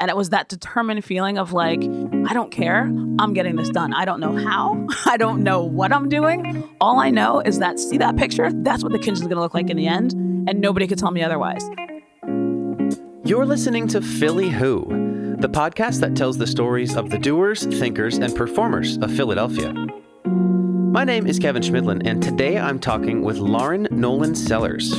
And it was that determined feeling of like, I don't care. I'm getting this done. I don't know how. I don't know what I'm doing. All I know is that see that picture? That's what the kitchen's gonna look like in the end. And nobody could tell me otherwise. You're listening to Philly Who, the podcast that tells the stories of the doers, thinkers, and performers of Philadelphia. My name is Kevin Schmidlin, and today I'm talking with Lauren Nolan Sellers.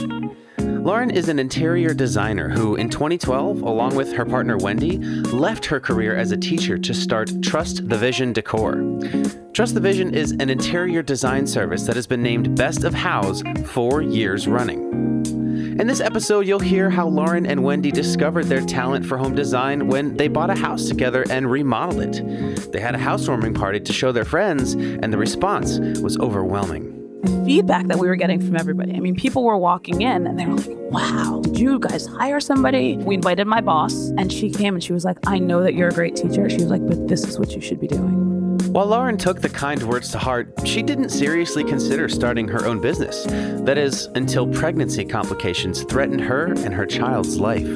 Lauren is an interior designer who, in 2012, along with her partner Wendy, left her career as a teacher to start Trust the Vision Decor. Trust the Vision is an interior design service that has been named Best of Houzz four years running. In this episode, you'll hear how Lauren and Wendy discovered their talent for home design when they bought a house together and remodeled it. They had a housewarming party to show their friends, and the response was overwhelming feedback that we were getting from everybody. I mean, people were walking in and they were like, wow, did you guys hire somebody? We invited my boss and she came and she was like, I know that you're a great teacher. She was like, but this is what you should be doing. While Lauren took the kind words to heart, she didn't seriously consider starting her own business. That is, until pregnancy complications threatened her and her child's life.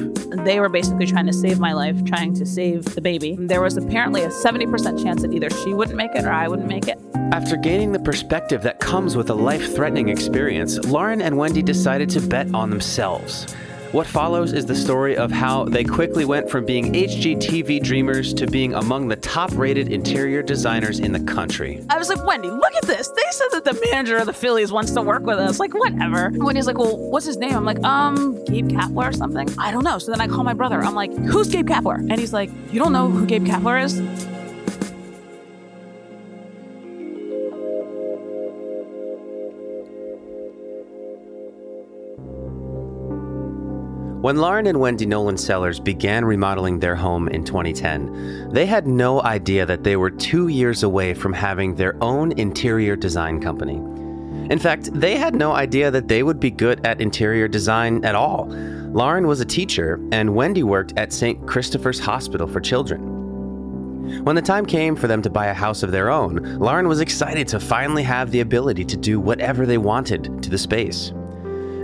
They were basically trying to save my life, trying to save the baby. There was apparently a 70% chance that either she wouldn't make it or I wouldn't make it. After gaining the perspective that comes with a life threatening experience, Lauren and Wendy decided to bet on themselves. What follows is the story of how they quickly went from being HGTV dreamers to being among the top rated interior designers in the country. I was like, Wendy, look at this. They said that the manager of the Phillies wants to work with us. Like, whatever. Wendy's like, well, what's his name? I'm like, um, Gabe Kapler or something. I don't know. So then I call my brother. I'm like, who's Gabe Kapler? And he's like, you don't know who Gabe Kapler is? When Lauren and Wendy Nolan Sellers began remodeling their home in 2010, they had no idea that they were two years away from having their own interior design company. In fact, they had no idea that they would be good at interior design at all. Lauren was a teacher, and Wendy worked at St. Christopher's Hospital for Children. When the time came for them to buy a house of their own, Lauren was excited to finally have the ability to do whatever they wanted to the space.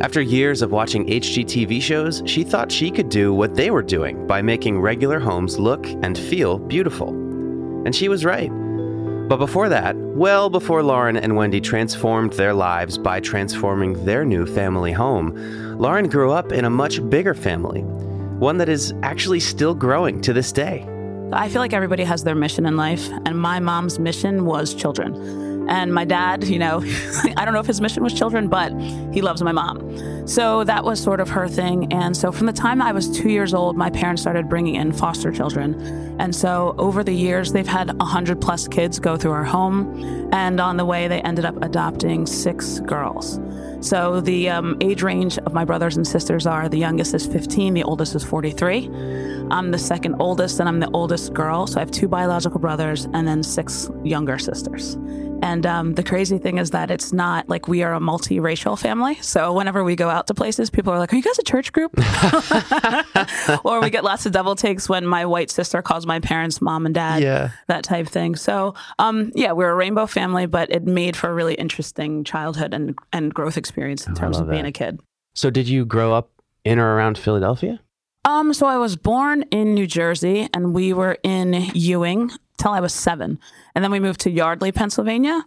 After years of watching HGTV shows, she thought she could do what they were doing by making regular homes look and feel beautiful. And she was right. But before that, well before Lauren and Wendy transformed their lives by transforming their new family home, Lauren grew up in a much bigger family, one that is actually still growing to this day. I feel like everybody has their mission in life, and my mom's mission was children. And my dad, you know, I don't know if his mission was children, but he loves my mom. So that was sort of her thing. And so from the time I was two years old, my parents started bringing in foster children. And so over the years, they've had 100 plus kids go through our home. And on the way, they ended up adopting six girls. So the um, age range of my brothers and sisters are the youngest is 15, the oldest is 43. I'm the second oldest, and I'm the oldest girl. So I have two biological brothers and then six younger sisters. And um, the crazy thing is that it's not like we are a multiracial family. So whenever we go out to places, people are like, Are you guys a church group? or we get lots of double takes when my white sister calls my parents mom and dad, yeah. that type thing. So, um, yeah, we're a rainbow family, but it made for a really interesting childhood and, and growth experience in oh, terms of being a kid. So, did you grow up in or around Philadelphia? Um, so I was born in New Jersey and we were in Ewing till I was seven. And then we moved to Yardley, Pennsylvania.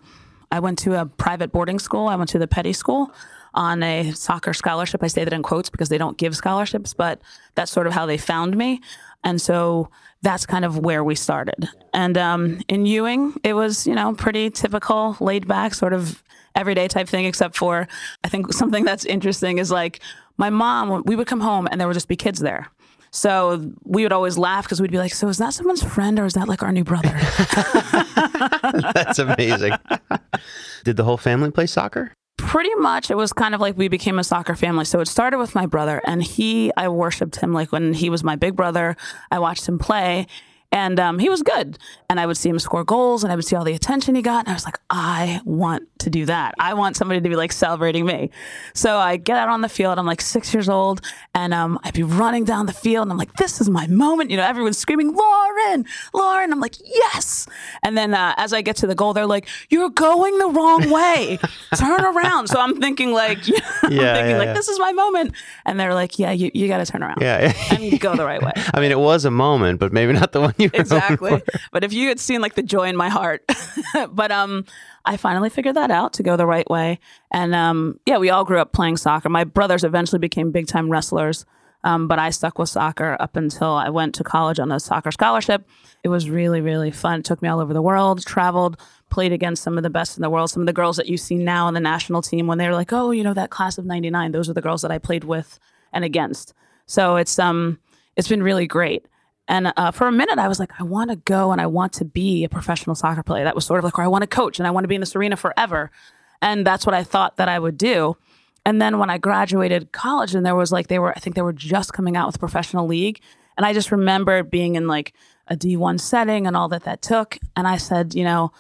I went to a private boarding school. I went to the Peddie School on a soccer scholarship. I say that in quotes because they don't give scholarships, but that's sort of how they found me. And so that's kind of where we started. And um, in Ewing, it was, you know, pretty typical, laid back, sort of everyday type thing, except for I think something that's interesting is like my mom, we would come home and there would just be kids there. So we would always laugh because we'd be like, "So is that someone's friend or is that like our new brother?" That's amazing. Did the whole family play soccer? Pretty much, it was kind of like we became a soccer family. So it started with my brother, and he, I worshipped him like when he was my big brother. I watched him play, And um, he was good. And I would see him score goals and I would see all the attention he got. And I was like, I want to do that. I want somebody to be like celebrating me. So I get out on the field. I'm like six years old and um, I'd be running down the field and I'm like, this is my moment. You know, everyone's screaming, Lauren, Lauren. I'm like, yes. And then uh, as I get to the goal, they're like, you're going the wrong way. Turn around. So I'm thinking like, yeah, I'm thinking yeah, like, yeah. this is my moment. And they're like, yeah, you, you got to turn around Yeah. Yeah and go the right way. I mean, it was a moment, but maybe not the one exactly. But if you had seen like the joy in my heart, but um, I finally figured that out to go the right way. And um, yeah, we all grew up playing soccer. My brothers eventually became big time wrestlers. Um, but I stuck with soccer up until I went to college on a soccer scholarship. It was really, really fun. It took me all over the world, traveled, played against some of the best in the world. Some of the girls that you see now on the national team when they're like, oh, you know, that class of 99, those are the girls that I played with and against. So it's um it's been really great. And uh, for a minute, I was like, I want to go and I want to be a professional soccer player. That was sort of like, or I want to coach and I want to be in this arena forever. And that's what I thought that I would do. And then when I graduated college, and there was like, they were, I think they were just coming out with a professional league. And I just remember being in like a D1 setting and all that that took. And I said, you know,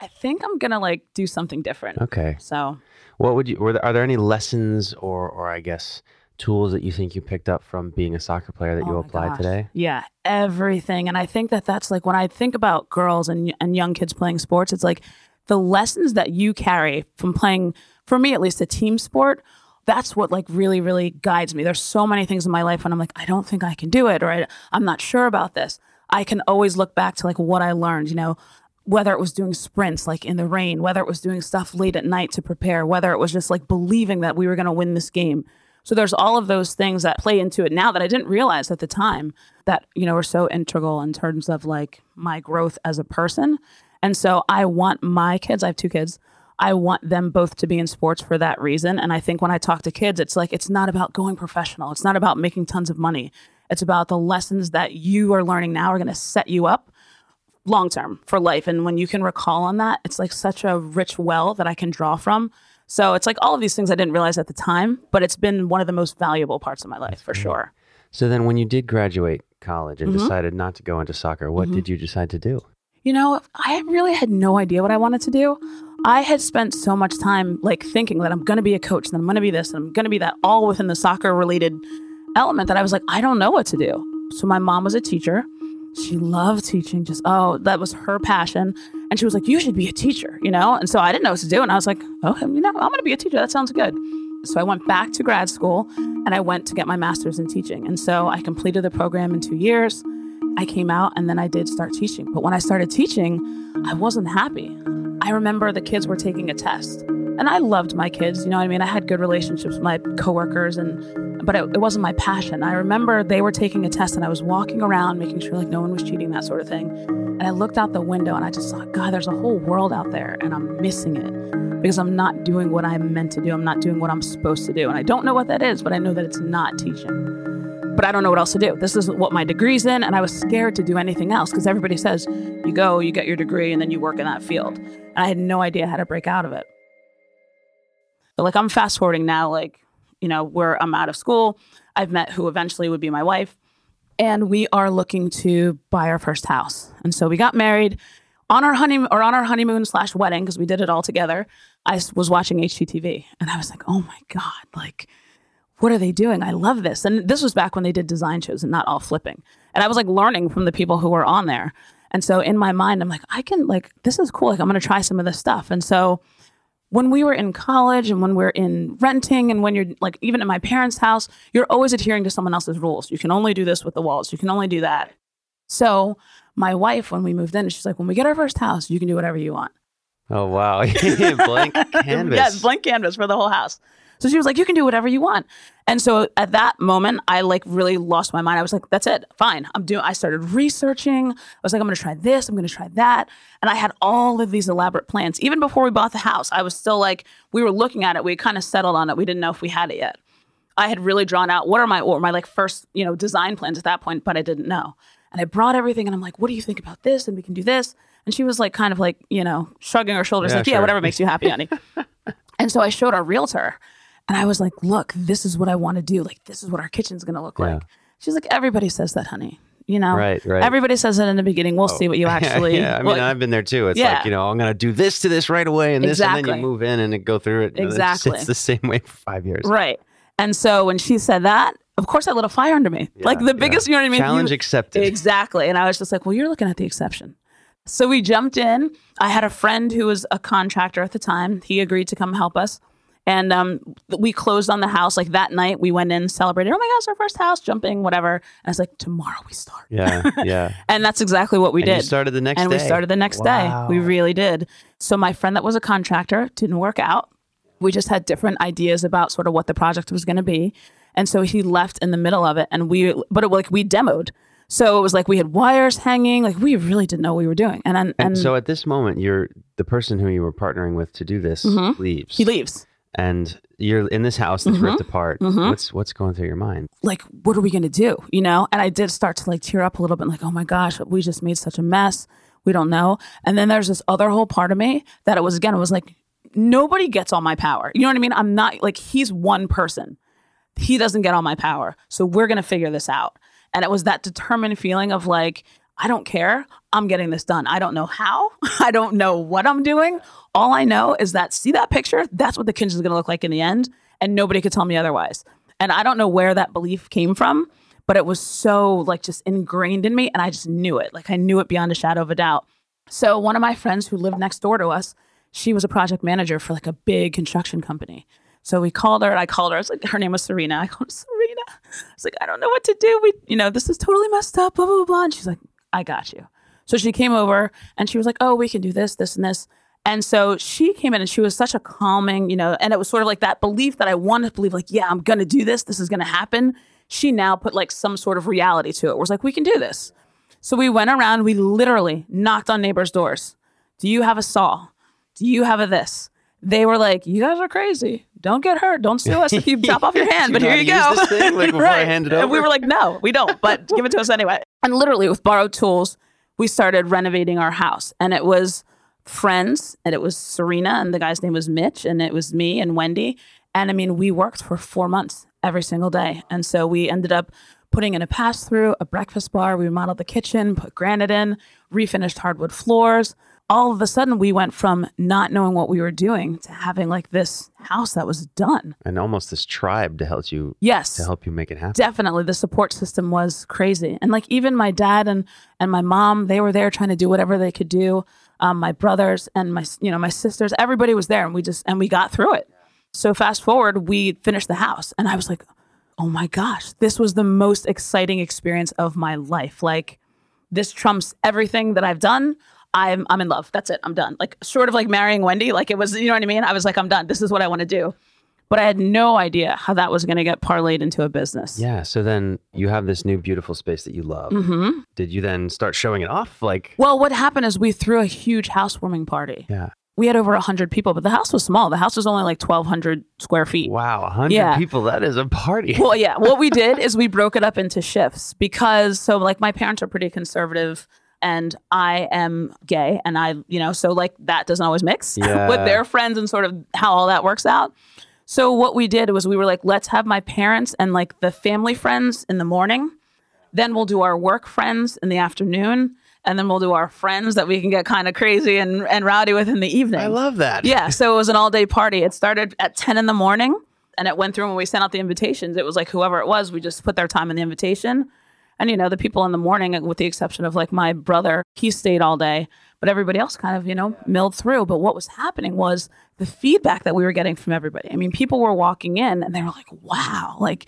I think I'm going to like do something different. Okay. So What would you? Were there, are there any lessons or, or I guess, tools that you think you picked up from being a soccer player that Oh you applied gosh. today? Yeah, everything. And I think that that's like when I think about girls and and young kids playing sports, it's like the lessons that you carry from playing for me at least a team sport. That's what like really really guides me. There's so many things in my life when I'm like I don't think I can do it or I, I'm not sure about this. I can always look back to like what I learned, you know, whether it was doing sprints like in the rain, whether it was doing stuff late at night to prepare, whether it was just like believing that we were going to win this game. So there's all of those things that play into it now that I didn't realize at the time that, you know, are so integral in terms of like my growth as a person. And so I want my kids, I have two kids. I want them both to be in sports for that reason. And I think when I talk to kids, it's like, it's not about going professional. It's not about making tons of money. It's about the lessons that you are learning now are going to set you up long term for life. And when you can recall on that, it's like such a rich well that I can draw from. So it's like all of these things I didn't realize at the time, but it's been one of the most valuable parts of my life for sure. So then, when you did graduate college and Mhm. decided not to go into soccer, what Mhm. did you decide to do? You know, I really had no idea what I wanted to do. I had spent so much time like thinking that I'm going to be a coach, that I'm going to be this, and I'm going to be that, all within the soccer related element that I was like, I don't know what to do. So my mom was a teacher. She loved teaching, just, oh, that was her passion. And she was like, you should be a teacher, you know? And so I didn't know what to do. And I was like, oh, you know, I'm going to be a teacher. That sounds good. So I went back to grad school and I went to get my master's in teaching. And so I completed the program in two years. I came out and then I did start teaching. But when I started teaching, I wasn't happy. I remember the kids were taking a test. And I loved my kids, you know what I mean? I had good relationships with my coworkers and but it, it wasn't my passion. I remember they were taking a test and I was walking around making sure like no one was cheating, that sort of thing. And I looked out the window and I just thought, God, there's a whole world out there and I'm missing it because I'm not doing what I'm meant to do. I'm not doing what I'm supposed to do. And I don't know what that is, but I know that it's not teaching but I don't know what else to do. This is what my degree's in, and I was scared to do anything else because everybody says you go, you get your degree, and then you work in that field. And I had no idea how to break out of it. But like I'm fast forwarding now, like, you know, where I'm out of school. I've met who eventually would be my wife, and we are looking to buy our first house. And so we got married on our honeymoon or on our honeymoon slash wedding because we did it all together. I was watching HGTV and I was like, oh my God, like what are they doing? I love this. And this was back when they did design shows and not all flipping. And I was like learning from the people who were on there. And so in my mind, I'm like, I can like this is cool. Like I'm gonna try some of this stuff. And so when we were in college and when we're in renting and when you're like even in my parents' house, you're always adhering to someone else's rules. You can only do this with the walls. You can only do that. So my wife, when we moved in, she's like, when we get our first house, you can do whatever you want. Oh wow, blank canvas. yes, blank canvas for the whole house. So she was like, "You can do whatever you want." And so at that moment, I like really lost my mind. I was like, "That's it, fine. I'm doing." I started researching. I was like, "I'm going to try this. I'm going to try that." And I had all of these elaborate plans. Even before we bought the house, I was still like, we were looking at it. We kind of settled on it. We didn't know if we had it yet. I had really drawn out what are my or my like first you know design plans at that point, but I didn't know. And I brought everything, and I'm like, "What do you think about this?" And we can do this. And she was like, kind of like you know, shrugging her shoulders, Yeah, like, "Yeah, whatever makes you happy, honey." and so I showed our realtor, and I was like, "Look, this is what I want to do. Like, this is what our kitchen's going to look Yeah. like." She's like, "Everybody says that, honey. you know, Right, right. everybody says it in the beginning. We'll oh, see what you actually. yeah, I mean, I've been there too. It's Yeah. like, you know, I'm going to do this to this right away and this, and then you move in and go through it. Exactly. It's, the same way for five years. right. And so when she said that, of course, I lit a fire under me. like Yeah, the biggest, yeah. you know what I mean? Challenge You- accepted. Exactly. And I was just like, well, you're looking at the exception. So we jumped in. I had a friend who was a contractor at the time. He agreed to come help us. And um, we closed on the house. Like that night, we went in, celebrated. Oh my gosh, our first house, jumping, whatever. And I was like, tomorrow we start. Yeah, yeah. And that's exactly what we and did. you started the next and day. we started the next Wow. day. We really did. So my friend that was a contractor didn't work out. We just had different ideas about sort of what the project was going to be. And so he left in the middle of it and we but it, like we demoed. So it was like we had wires hanging, like we really didn't know what we were doing. And then And, and, so at this moment, you're the person who you were partnering with to do this Mhm. leaves. he leaves. And you're in this house that's Mhm. ripped apart. Mhm. What's what's going through your mind? Like, what are we gonna do? You know? And I did start to like tear up a little bit, like, oh my gosh, we just made such a mess. We don't know. And then there's this other whole part of me that it was again, it was like, nobody gets all my power. You know what I mean? I'm not like he's one person. He doesn't get all my power. So we're gonna figure this out. And it was that determined feeling of like, I don't care. I'm getting this done. I don't know how. I don't know what I'm doing. All I know is that see that picture? That's what the kitchen is going to look like in the end. And nobody could tell me otherwise. And I don't know where that belief came from, but it was so like just ingrained in me. And I just knew it. Like I knew it beyond a shadow of a doubt. So one of my friends who lived next door to us, she was a project manager for like a big construction company. So we called her and I called her. I was like, her name was Serena. I called her Serena. I was like, I don't know what to do. We, you know, this is totally messed up, blah, blah, blah, blah. And she's like, I got you. So she came over and she was like, oh, we can do this, this, and this. And so she came in and she was such a calming, you know, and it was sort of like that belief that I wanted to believe, like, yeah, I'm going to do this. This is going to happen. She now put like some sort of reality to it. It's like, we can do this. So we went around, we literally knocked on neighbors' doors. Do you have a saw? Do you have a this? They were like, You guys are crazy. Don't get hurt. Don't sue us if you chop off your hand. But here you go. use this thing, like, before I hand it And we were like, No, we don't, but give it to us anyway. And literally, with borrowed tools, we started renovating our house. And it was friends, and it was Serena, and the guy's name was Mitch, and it was me and Wendy. And I mean, we worked for four months every single day. And so we ended up putting in a pass through, a breakfast bar. We remodeled the kitchen, put granite in, refinished hardwood floors. All of a sudden, we went from not knowing what we were doing to having like this house that was done. And almost this tribe to help you Yes to help you make it happen. definitely the support system was crazy and like even my dad and and my mom they were there trying to do whatever they could do um, my brothers and my you know my sisters everybody was there and we just and we got through it so fast forward we finished the house and i was like oh my gosh this was the most exciting experience of my life like this trumps everything that i've done i'm i'm in love that's it i'm done like sort of like marrying wendy like it was you know what i mean i was like i'm done this is what i want to do but I had no idea how that was going to get parlayed into a business. Yeah. So then you have this new beautiful space that you love. hmm Did you then start showing it off? Like, Well, what happened is we threw a huge housewarming party. yeah. We had over 100 people, but the house was small. The house was only like 1,200 square feet. Wow. Hundred Yeah. people. That is a party. Well, yeah. What we did is we broke it up into shifts because, so like my parents are pretty conservative and I am gay and I, you know, so like that doesn't always mix Yeah. with their friends and sort of how all that works out. So what we did was we were like, let's have my parents and like the family friends in the morning. Then we'll do our work friends in the afternoon. And then we'll do our friends that we can get kind of crazy and, and rowdy with in the evening. I love that. Yeah, so it was an all day party. It started at 10 in the morning and it went through when we sent out the invitations. It was like whoever it was, we just put their time in the invitation. And, you know, the people in the morning, with the exception of like my brother, he stayed all day, but everybody else kind of, you know, milled through. But what was happening was the feedback that we were getting from everybody. I mean, people were walking in and they were like, wow, like,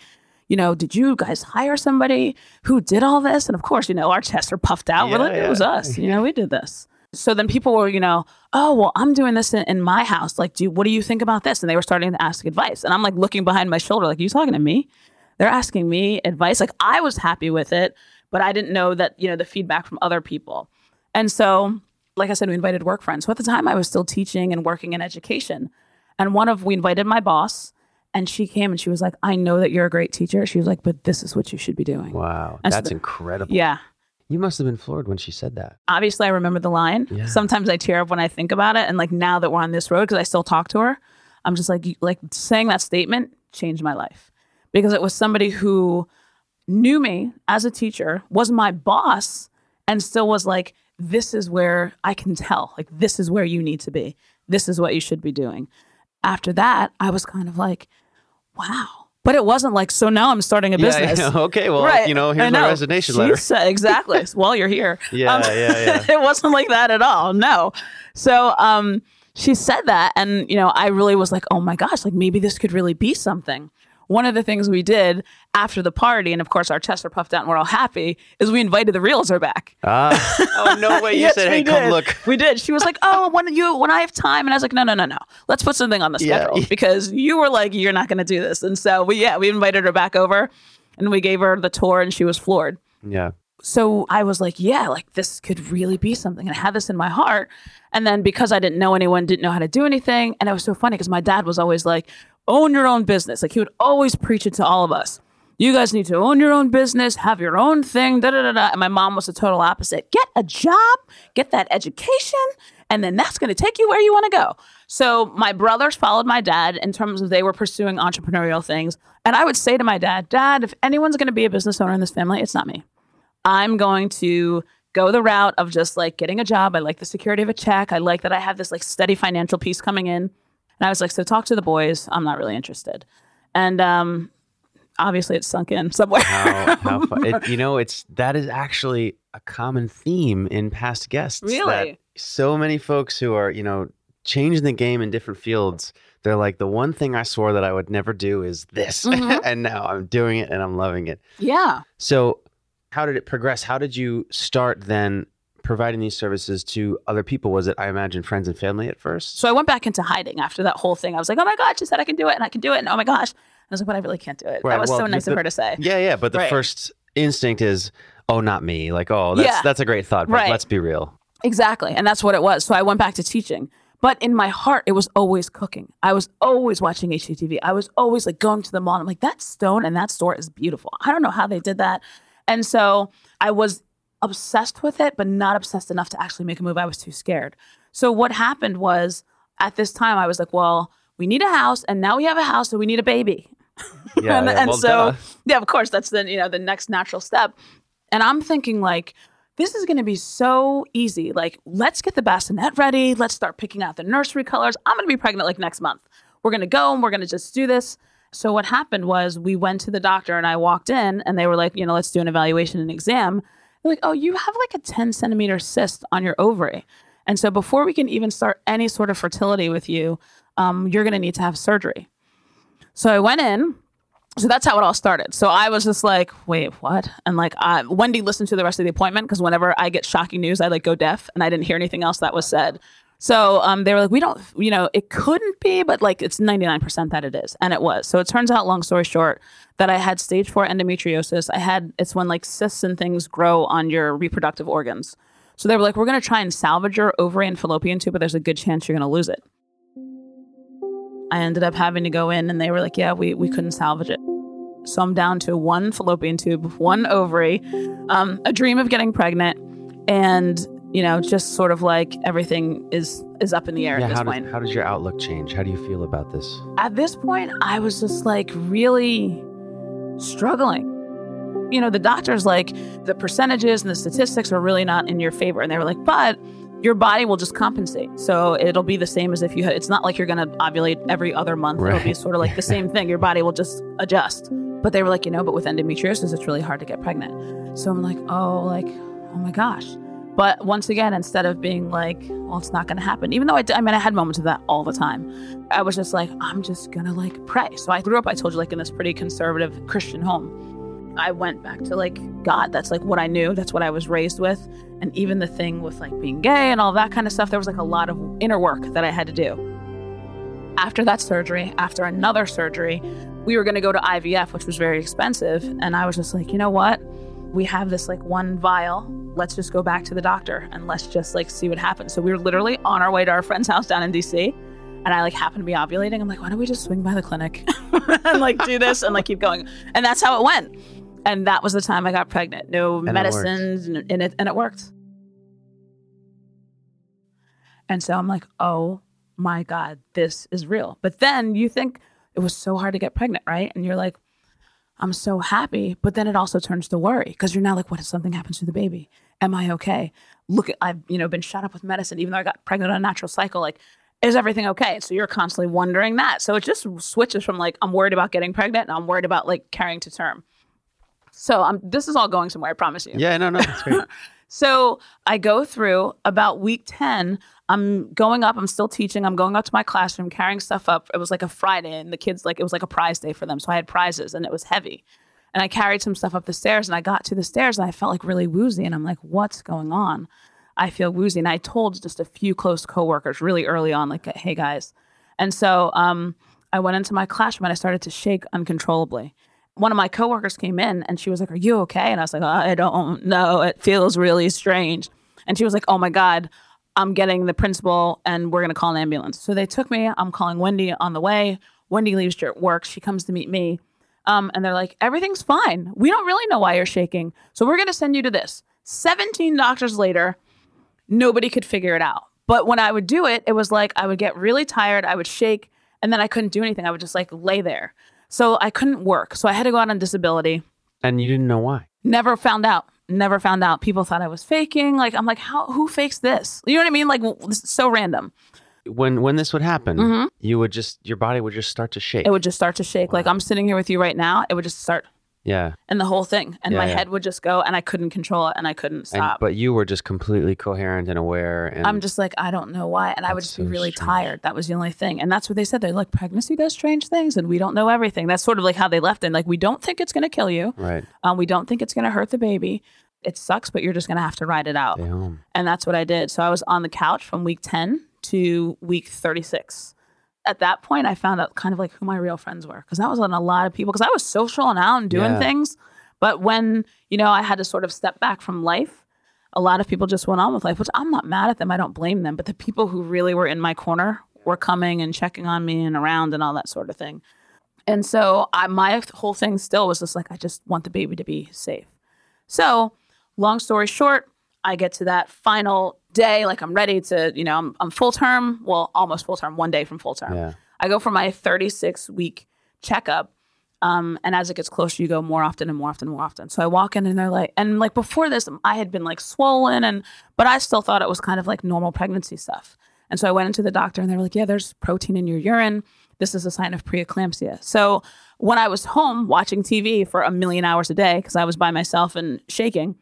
you know, did you guys hire somebody who did all this? And of course, you know, our chests are puffed out. we're Yeah, like, it yeah. was us. You know, we did this. So then people were, you know, oh, well, I'm doing this in, in my house. Like, do you, what do you think about this? And they were starting to ask advice. And I'm like looking behind my shoulder, like, you talking to me? They're asking me advice. Like, I was happy with it, but I didn't know that, you know, the feedback from other people. And so, like I said, we invited work friends. So at the time, I was still teaching and working in education. And one of, we invited my boss, and she came and she was like, I know that you're a great teacher. She was like, but this is what you should be doing. Wow. And so That's the- incredible. Yeah. You must have been floored when she said that. obviously I remember the line. Yeah. Sometimes I tear up when I think about it, and like now that we're on this road, because I still talk to her, I'm just like, like saying that statement changed my life because it was somebody who knew me as a teacher, was my boss, and still was like, this is where I can tell, like, this is where you need to be. This is what you should be doing. After that, I was kind of like, wow. But it wasn't like, so now I'm starting a business. yeah, okay, well, Right. you know, I here's my resignation letter. said- exactly. While you're here. Yeah, yeah, yeah. it wasn't like that at all. No. So um, she said that. And, you know, I really was like, oh my gosh, like maybe this could really be something. One of the things we did after the party, and of course our chests are puffed out and we're all happy, is we invited the realtor back. Ah. oh no way! You Yes, said, "Hey, come did. look." We did. She was like, "Oh, when you when I have time," and I was like, "No, no, no, no. Let's put something on the Yeah. schedule because you were like, you're not going to do this." And so we yeah we invited her back over, and we gave her the tour, and she was floored. Yeah. So I was like, yeah, like this could really be something. And I had this in my heart. And then because I didn't know anyone, didn't know how to do anything. And it was so funny because my dad was always like, own your own business. Like he would always preach it to all of us. You guys need to own your own business, have your own thing, da da da da. And my mom was the total opposite. Get a job, get that education, and then that's going to take you where you want to go. So my brothers followed my dad in terms of they were pursuing entrepreneurial things. And I would say to my dad, Dad, if anyone's going to be a business owner in this family, it's not me. I'm going to go the route of just like getting a job. I like the security of a check. I like that I have this like steady financial piece coming in. And I was like, so talk to the boys. I'm not really interested. And um, obviously, it's sunk in somewhere. How, how fun. It, you know, it's that is actually a common theme in past guests. that Really? so many folks who are, you know, changing the game in different fields. They're like, the one thing I swore that I would never do is this. Mhm. and now I'm doing it and I'm loving it. yeah. So, how did it progress? How did you start then providing these services to other people? Was it, I imagine, friends and family at first? So I went back into hiding after that whole thing. I was like, oh my God, she said I can do it and I can do it. And oh my gosh. I was like, but I really can't do it. Right, that was well, so nice of her to say. Yeah, yeah. But the Right. first instinct is, oh, not me. Like, oh, that's Yeah. that's a great thought. But Right. let's be real. Exactly. And that's what it was. So I went back to teaching. But in my heart, it was always cooking. I was always watching HGTV. I was always like going to the mall. I'm like, that stone and that store is beautiful. I don't know how they did that. And so I was obsessed with it, but not obsessed enough to actually make a move. I was too scared. So what happened was at this time, I was like, well, we need a house and now we have a house, so we need a baby. Yeah. and yeah. and Well, so duh. yeah of course that's the you know the next natural step and i'm thinking like this is going to be so easy like let's get the bassinet ready let's start picking out the nursery colors i'm going to be pregnant like next month we're going to go and we're going to just do this so what happened was we went to the doctor and i walked in and they were like you know let's do an evaluation and exam they're like oh you have like a 10 centimeter cyst on your ovary and so before we can even start any sort of fertility with you um, you're going to need to have surgery so I went in. So that's how it all started. So I was just like, wait, what? And like, Wendy listened to the rest of the appointment because whenever I get shocking news, I like go deaf and I didn't hear anything else that was said. So um, they were like, we don't, you know, it couldn't be, but like it's 99% that it is. And it was. So it turns out, long story short, that I had stage four endometriosis. I had, it's when like cysts and things grow on your reproductive organs. So they were like, we're going to try and salvage your ovary and fallopian tube, but there's a good chance you're going to lose it. I ended up having to go in and they were like, yeah, we, we couldn't salvage it. So I'm down to one fallopian tube, one ovary, um, a dream of getting pregnant, and you know, just sort of like everything is is up in the air yeah. at this How point. does, how does your outlook change? How do you feel about this? at this point, I was just like really struggling. You know, the doctor's like, the percentages and the statistics are really not in your favor. And they were like, but your body will just compensate. So it'll be the same as if you had, it's not like you're going to ovulate every other month. It'll be sort of like the same thing. Your body will just adjust. But they were like, you know, but with endometriosis, it's really hard to get pregnant. So I'm like, oh, like, oh my gosh. But once again, instead of being like, well, it's not going to happen, even though I, I mean, I had moments of that all the time. I was just like, I'm just going to like pray. So I grew up, I told you, like in this pretty conservative Christian home. I went back to like God. That's like what I knew. That's what I was raised with. And even the thing with like being gay and all that kind of stuff, there was like a lot of inner work that I had to do. After that surgery, after another surgery, we were going to go to IVF, which was very expensive. And I was just like, you know what? We have this like one vial. Let's just go back to the doctor and let's just like see what happens. So we were literally on our way to our friend's house down in DC. And I like happened to be ovulating. I'm like, why don't we just swing by the clinic and like do this and like keep going? And that's how it went. And that was the time I got pregnant. No it worked. medicines and, and it and it worked. And so I'm like, oh my God, this is real. But then you think it was so hard to get pregnant, right? And you're like, I'm so happy. But then it also turns to worry because you're now like, what if something happens to the baby? Am I okay? Look, I've you know been shot up with medicine, even though I got pregnant on a natural cycle. Like, is everything okay? So you're constantly wondering that. So it just switches from like I'm worried about getting pregnant, and I'm worried about like carrying to term. So I'm this is all going somewhere. I promise you. Yeah, no, no, that's great. So I go through about week 10. I'm going up, I'm still teaching. I'm going up to my classroom, carrying stuff up. It was like a Friday, and the kids, like, it was like a prize day for them. So I had prizes, and it was heavy. And I carried some stuff up the stairs, and I got to the stairs, and I felt like really woozy. And I'm like, what's going on? I feel woozy. And I told just a few close coworkers really early on, like, hey, guys. And so um, I went into my classroom, and I started to shake uncontrollably one of my coworkers came in and she was like, Are you okay? And I was like, I don't know. It feels really strange. And she was like, Oh my God, I'm getting the principal and we're going to call an ambulance. So they took me. I'm calling Wendy on the way. Wendy leaves work. She comes to meet me. Um, and they're like, Everything's fine. We don't really know why you're shaking. So we're going to send you to this. 17 doctors later, nobody could figure it out. But when I would do it, it was like I would get really tired. I would shake and then I couldn't do anything. I would just like lay there. So I couldn't work. So I had to go out on disability. And you didn't know why? Never found out. Never found out. People thought I was faking. Like I'm like, how? Who fakes this? You know what I mean? Like this is so random. When when this would happen, Mhm. you would just your body would just start to shake. It would just start to shake. Like I'm sitting here with you right now. It would just start, yeah. and the whole thing, and Yeah, my yeah. head would just go, and I couldn't control it, and I couldn't And, stop. but you were just completely coherent and aware. And I'm just like, I don't know why. And I would just be really strange. tired. That was the only thing. And that's what they said. They're like, pregnancy does strange things and we don't know everything. That's sort of like how they left it. Like, we don't think it's going to kill you. right. Um, we don't think it's going to hurt the baby. It sucks, but you're just going to have to ride it out. Home. And that's what I did. So I was on the couch from week 10 to week 36. At that point, I found out kind of like who my real friends were because I was on a lot of people because I was social and out and doing Yeah. things. But when, you know, I had to sort of step back from life, a lot of people just went on with life, which I'm not mad at them. I don't blame them. But the people who really were in my corner were coming and checking on me and around and all that sort of thing. And so I, my whole thing still was just like, I just want the baby to be safe. So, long story short, I get to that final day, like I'm ready to, you know, I'm, I'm full term, well, almost full term, one day from full term. Yeah. I go for my 36 week checkup. Um, and as it gets closer, you go more often and more often and more often. So I walk in and they're like, and like before this, I had been like swollen and, but I still thought it was kind of like normal pregnancy stuff. And so I went into the doctor and they were like, yeah, there's protein in your urine. This is a sign of preeclampsia. So when I was home watching TV for a million hours a day, because I was by myself and shaking,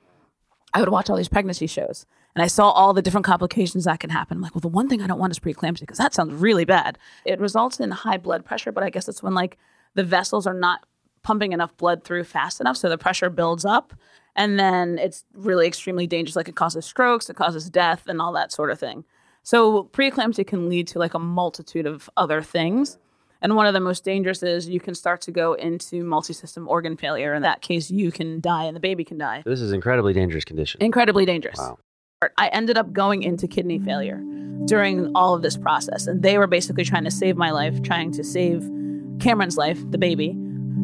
I would watch all these pregnancy shows and I saw all the different complications that can happen. I'm like, well, the one thing I don't want is preeclampsia because that sounds really bad. It results in high blood pressure, but I guess it's when like the vessels are not pumping enough blood through fast enough. So the pressure builds up and then it's really extremely dangerous. Like it causes strokes, it causes death, and all that sort of thing. So preeclampsia can lead to like a multitude of other things. And one of the most dangerous is you can start to go into multi-system organ failure. In that case, you can die and the baby can die. This is incredibly dangerous condition. Incredibly dangerous. Wow. I ended up going into kidney failure during all of this process. And they were basically trying to save my life, trying to save Cameron's life, the baby.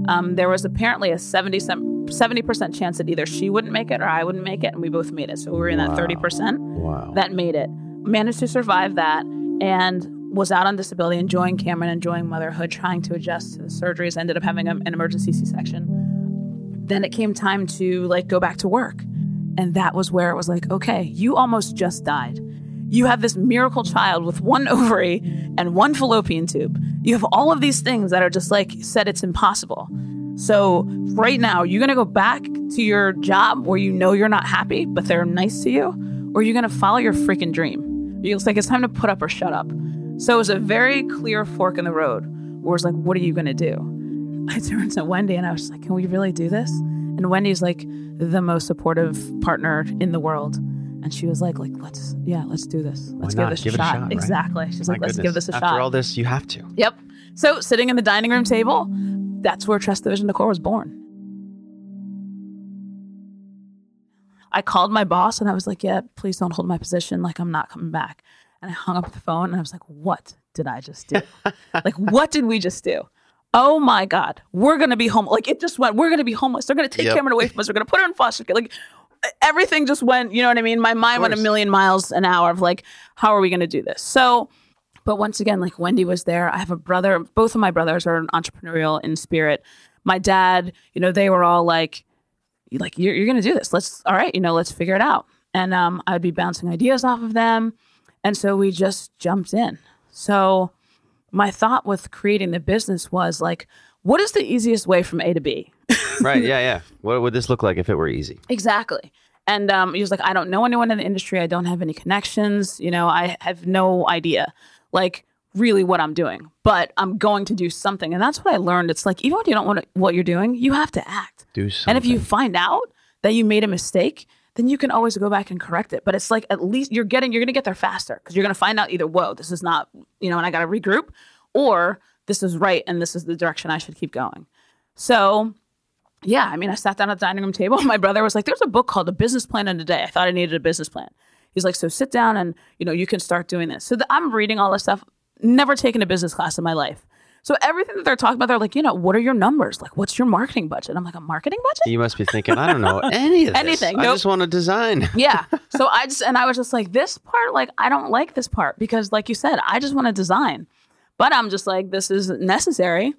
Um, there was apparently a 70, 70% chance that either she wouldn't make it or I wouldn't make it. And we both made it. So we were in that Wow. 30% Wow. that made it. Managed to survive that and was out on disability, enjoying Cameron, enjoying motherhood, trying to adjust to the surgeries. Ended up having a- an emergency C-section. Then it came time to like go back to work, and that was where it was like, okay, you almost just died. You have this miracle child with one ovary and one fallopian tube. You have all of these things that are just like said it's impossible. So right now, you're gonna go back to your job where you know you're not happy, but they're nice to you, or you're gonna follow your freaking dream. It's like it's time to put up or shut up. So it was a very clear fork in the road where it's like, what are you gonna do? I turned to Wendy and I was like, can we really do this? And Wendy's like the most supportive partner in the world. And she was like, like, let's yeah, let's do this. Let's give this Give a it a shot. shot, right? Exactly. She's My like, let's give this a After shot. After all this, you have to. Yep. So sitting in the dining room table, that's where Trust the Vision Decor was born. I called my boss and I was like, yeah, please don't hold my position. Like, I'm not coming back. And I hung up the phone and I was like, what did I just do? like, what did we just do? Oh my God, we're to be home. Like, it just went, we're to be homeless. They're to take Yep. Cameron away from us. We're going to put her in foster care. Like, everything just went, you know what I mean? My mind went a million miles an hour of like, how are we to do this? So, but once again, like Wendy was there. I have a brother. Both of my brothers are entrepreneurial in spirit. my dad, you know, they were all like, like you're, you're to do this. Let's, all right, you know, let's figure it out. And um, I'd be bouncing ideas off of them. And so we just jumped in. So my thought with creating the business was like, what is the easiest way from A to B? right. Yeah. Yeah. What would this look like if it were easy? Exactly. And um, he was like, I don't know anyone in the industry. I don't have any connections. You know, I have no idea, like, really what I'm doing, but I'm going to do something. And that's what I learned. It's like, even when you don't want what you're doing, you have to act. Do something. And if you find out that you made a mistake, then you can always go back and correct it. But it's like, at least you're getting, you're to get there faster because you're to find out either, whoa, this is not, you know, and I got to regroup, or this is right and this is the direction I should keep going. So yeah, I mean, I sat down at the dining room table. My brother was like, "There's a book called The Business Plan in a Day." I thought I needed a business plan. He's like, "So sit down and you know you can start doing this." So the, I'm reading all this stuff. Never taken a business class in my life. So everything that they're talking about, they're like, you know, what are your numbers? Like, what's your marketing budget? I'm like, a marketing budget? You must be thinking, I don't know any of this. Anything. I Nope. just want to design. yeah. So I just and I was just like, this part, like, I don't like this part because, like you said, I just want to design. But I'm just like, this is necessary.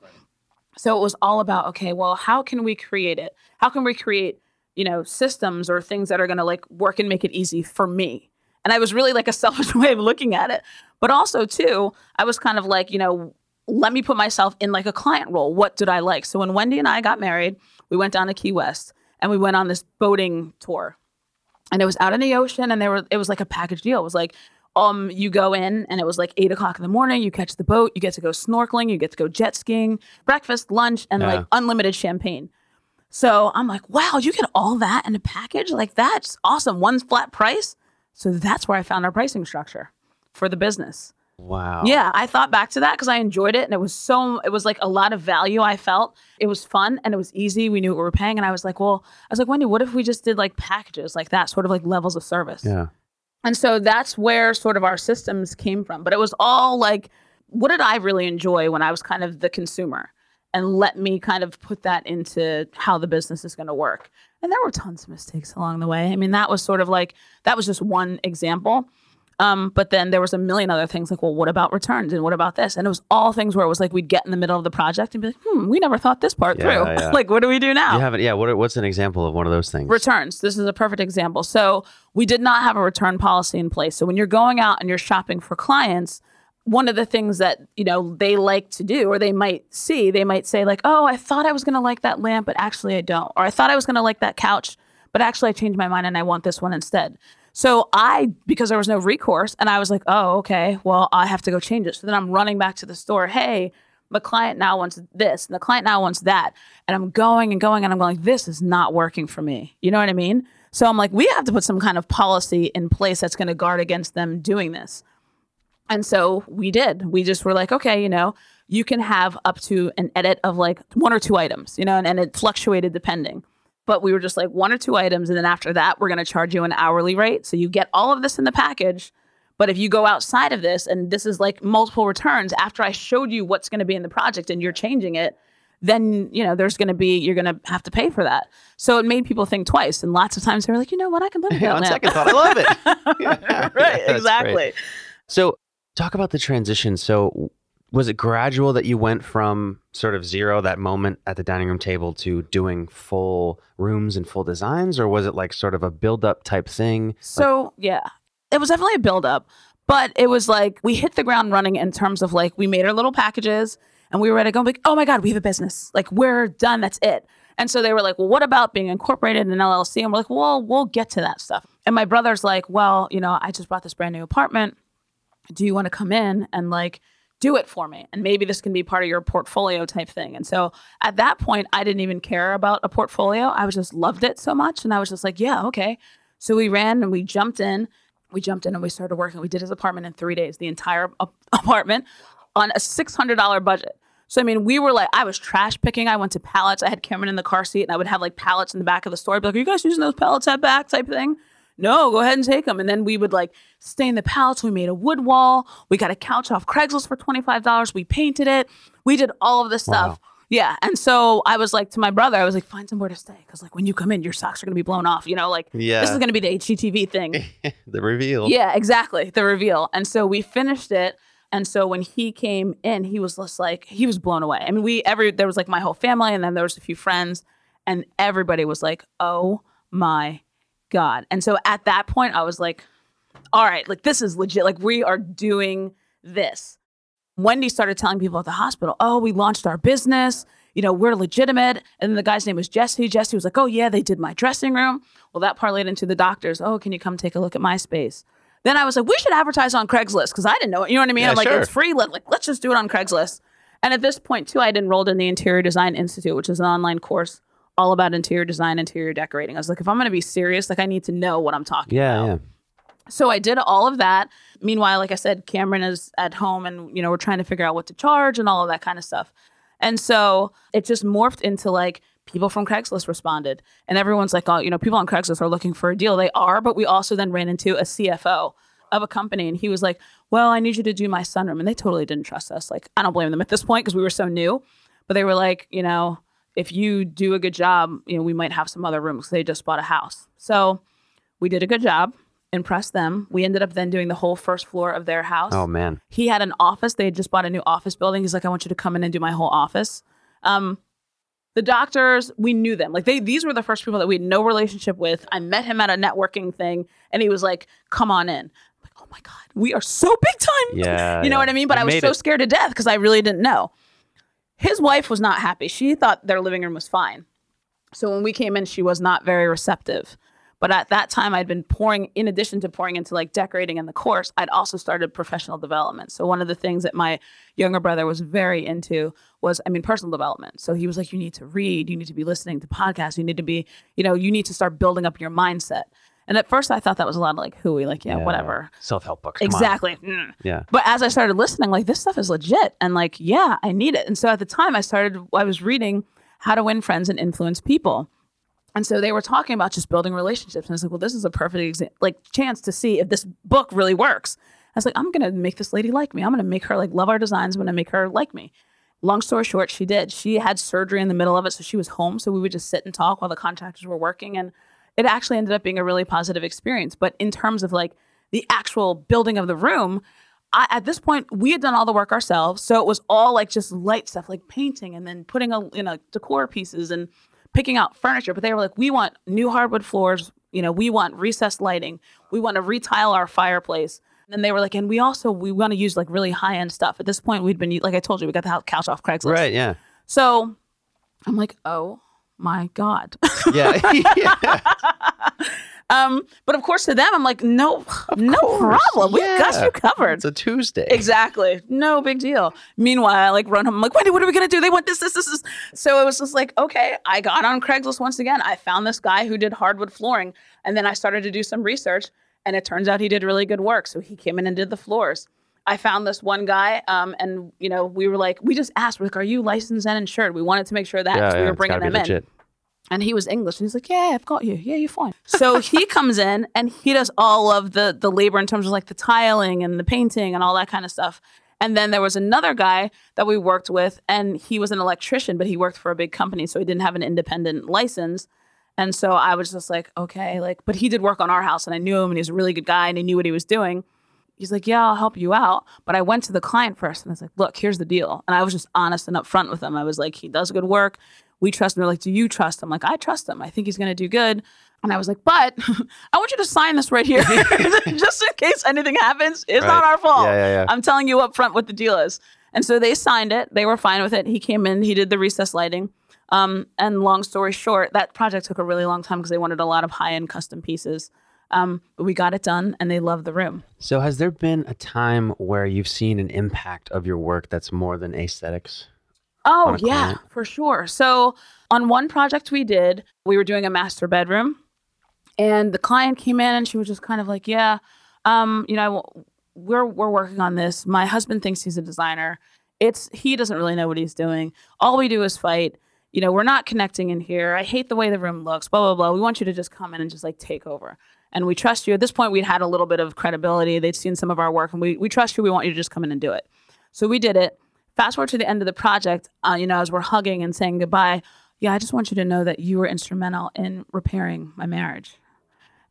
So it was all about, okay, well, how can we create it? How can we create, you know, systems or things that are gonna like work and make it easy for me? And I was really like a selfish way of looking at it. But also too, I was kind of like, you know, let me put myself in like a client role. What did I like? So when Wendy and I got married, we went down to Key West and we went on this boating tour and it was out in the ocean and there were it was like a package deal. It was like um you go in and it was like eight o'clock in the morning, you catch the boat, you get to go snorkeling, you get to go jet skiing, breakfast, lunch, and Yeah. like unlimited champagne. So I'm like, wow, you get all that in a package? Like that's awesome. One flat price. So that's where I found our pricing structure for the business. Wow. Yeah, I thought back to that because I enjoyed it and it was so it was like a lot of value I felt. It was fun and it was easy. We knew what we were paying. And I was like, well, I was like, Wendy, what if we just did like packages like that, sort of like levels of service? Yeah. And so that's where sort of our systems came from. But it was all like, what did I really enjoy when I was kind of the consumer? And let me kind of put that into how the business is going to work. And there were tons of mistakes along the way. I mean, that was sort of like, that was just one example. Um, but then there was a million other things like, well, what about returns and what about this? And it was all things where it was like we'd get in the middle of the project and be like, hmm, we never thought this part Yeah, through. yeah. like, what do we do now? You haven't. Yeah. What? What's an example of one of those things? returns. This is a perfect example. So we did not have a return policy in place. So when you're going out and you're shopping for clients, one of the things that you know they like to do or they might see, they might say like, "Oh, I thought I was going to like that lamp, but actually I don't." Or I thought I was going to like that couch, but actually I changed my mind and I want this one instead. So I because there was no recourse and I was like, "Oh, okay. Well, I have to go change it." So then I'm running back to the store, "Hey, the client now wants this and the client now wants that. And i'm going and going and i'm going this is not working for me. You know what i mean? So i'm like we have to put some kind of policy in place that's going to guard against them doing this. And so we did. We just were like okay you know you can have up to an edit of like one or two items you know and, and it fluctuated depending but we were just like one or two items and then after that we're going to charge you an hourly rate so you get all of this in the package but if you go outside of this and this is like multiple returns after I showed you what's going to be in the project and you're changing it, then you know there's going to be you're going to have to pay for that. So it made people think twice, and lots of times they were like, you know what, I can live with Yeah, on second thought, I love it. Yeah, right, great. exactly. So, talk about the transition. So, was it gradual that you went from sort of zero, that moment at the dining room table, to doing full rooms and full designs, or was it like sort of a build up type thing? So yeah, it was definitely a build up, but it was like we hit the ground running in terms of like we made our little packages and we were ready to go. Like, oh my god, we have a business. Like we're done. That's it. And so they were like, well, what about being incorporated in an LLC? And we're like, well, we'll get to that stuff. And my brother's like, well, you know, I just bought this brand new apartment. Do you want to come in and like do it for me? And maybe this can be part of your portfolio type thing. And so at that point, I didn't even care about a portfolio. I was just loved it so much. And I was just like, yeah, okay. So we ran and we jumped in. We jumped in and we started working. We did his apartment in three days, the entire apartment on a $600 budget. So, I mean, we were like, I was trash picking. I went to pallets. I had Cameron in the car seat and I would have like pallets in the back of the store. I'd be like, are you guys using those pallets at back type thing? No, go ahead and take them. And then we would like stay in the palace. We made a wood wall. We got a couch off Craigslist for $25. We painted it. We did all of this stuff. Wow. Yeah. And so I was like to my brother, I was like, find somewhere to stay. Cause like when you come in, your socks are going to be blown off. You know, like Yeah. this is going to be the HGTV thing. the reveal. Yeah, exactly. The reveal. And so we finished it. And so when he came in, he was just like he was blown away. I mean, we every there was like my whole family, and then there was a few friends, and everybody was like, "Oh my god!" And so at that point, I was like, "All right, like this is legit. Like we are doing this." Wendy started telling people at the hospital, "Oh, we launched our business." You know, we're legitimate. And then the guy's name was Jesse. Jesse was like, Oh, yeah, they did my dressing room. Well, that parlayed into the doctors. Oh, can you come take a look at my space? Then I was like, we should advertise on Craigslist because I didn't know it. You know what I mean? Yeah, I'm like, sure. it's free. Let, like, let's just do it on Craigslist. And at this point, too, I'd enrolled in the Interior Design Institute, which is an online course all about interior design, interior decorating. I was like, if I'm going to be serious, like, I need to know what I'm talking Yeah, about. yeah. So I did all of that. Meanwhile, like I said, Cameron is at home and, you know, we're trying to figure out what to charge and all of that kind of stuff. And so it just morphed into like people from Craigslist responded. And everyone's like, oh, you know, people on Craigslist are looking for a deal. They are, but we also then ran into a CFO of a company and he was like, well, I need you to do my sunroom. And they totally didn't trust us. Like, I don't blame them at this point because we were so new. But they were like, you know, if you do a good job, you know, we might have some other rooms. They just bought a house. So we did a good job, impressed them. We ended up then doing the whole first floor of their house. Oh man. He had an office. They had just bought a new office building. He's like, I want you to come in and do my whole office. Um, the doctors, we knew them. Like they, these were the first people that we had no relationship with. I met him at a networking thing, and he was like, "Come on in." I'm like, oh my god, we are so big time. Yeah, you know yeah. what I mean. But You I was so it. scared to death because I really didn't know. His wife was not happy. She thought their living room was fine. So when we came in, she was not very receptive. But at that time, I'd been pouring, in addition to pouring into like decorating in the course, I'd also started professional development. So one of the things that my younger brother was very into was, I mean, personal development. So he was like, you need to read, you need to be listening to podcasts, you need to be, you know, you need to start building up your mindset. And at first, I thought that was a lot of like hooey, like, yeah, whatever. Self help books. come on. Exactly. Mm. Yeah. But as I started listening, like this stuff is legit, and like, yeah, I need it. And so at the time, I started. I was reading How to Win Friends and Influence People, and so they were talking about just building relationships. And I was like, well, this is a perfect exa- like chance to see if this book really works. I was like, I'm gonna make this lady like me. I'm gonna make her like love our designs. I'm gonna make her like me. Long story short, she did. She had surgery in the middle of it, so she was home. So we would just sit and talk while the contractors were working, and it actually ended up being a really positive experience. But in terms of like the actual building of the room, I, at this point we had done all the work ourselves, so it was all like just light stuff, like painting, and then putting a you know decor pieces and picking out furniture. But they were like, we want new hardwood floors. You know, we want recessed lighting. We want to retile our fireplace. And they were like, and we also we want to use like really high end stuff. At this point, we'd been like I told you, we got the couch off Craigslist. Right. Yeah. So I'm like, oh my god. Yeah. yeah. um, but of course, to them, I'm like, no, no course, problem. We've got you covered. It's a Tuesday. Exactly. No big deal. Meanwhile, I like run home. I'm like, Wendy, what are we gonna do? They want this, this, this, this. So it was just like, okay, I got on Craigslist once again. I found this guy who did hardwood flooring, and then I started to do some research, and it turns out he did really good work. So he came in and did the floors. I found this one guy, um, and you know, we were like, we just asked, we're like, are you licensed and insured? We wanted to make sure that Yeah, 'cause we were bringing them in. And he was English, and he's like, "Yeah, I've got you. Yeah, you're fine." So he comes in and he does all of the the labor in terms of like the tiling and the painting and all that kind of stuff. And then there was another guy that we worked with, and he was an electrician, but he worked for a big company, so he didn't have an independent license. And so I was just like, okay, like, but he did work on our house, and I knew him, and he was a really good guy, and he knew what he was doing. He's like, yeah, I'll help you out. But I went to the client first, and I was like, look, here's the deal. And I was just honest and upfront with him. I was like, he does good work. We trust him. They're like, do you trust him? Like, I trust him. I think he's going to do good. And I was like, but I want you to sign this right here, just in case anything happens. It's not our fault. Yeah, yeah, yeah. I'm telling you up front what the deal is. And so they signed it. They were fine with it. He came in. He did the recess lighting. Um, and long story short, that project took a really long time because they wanted a lot of high end custom pieces. Um, but we got it done, and they love the room. So, has there been a time where you've seen an impact of your work that's more than aesthetics? Oh yeah, client? for sure. So on one project we did, we were doing a master bedroom, and the client came in and she was just kind of like, "Yeah, um, you know, we're we're working on this. My husband thinks he's a designer. It's he doesn't really know what he's doing. All we do is fight. You know, we're not connecting in here. I hate the way the room looks. Blah blah blah. We want you to just come in and just like take over." And we trust you. At this point, we'd had a little bit of credibility. They'd seen some of our work, and we, we trust you. We want you to just come in and do it. So we did it fast forward to the end of the project, uh, you know, as we're hugging and saying goodbye, yeah, I just want you to know that you were instrumental in repairing my marriage.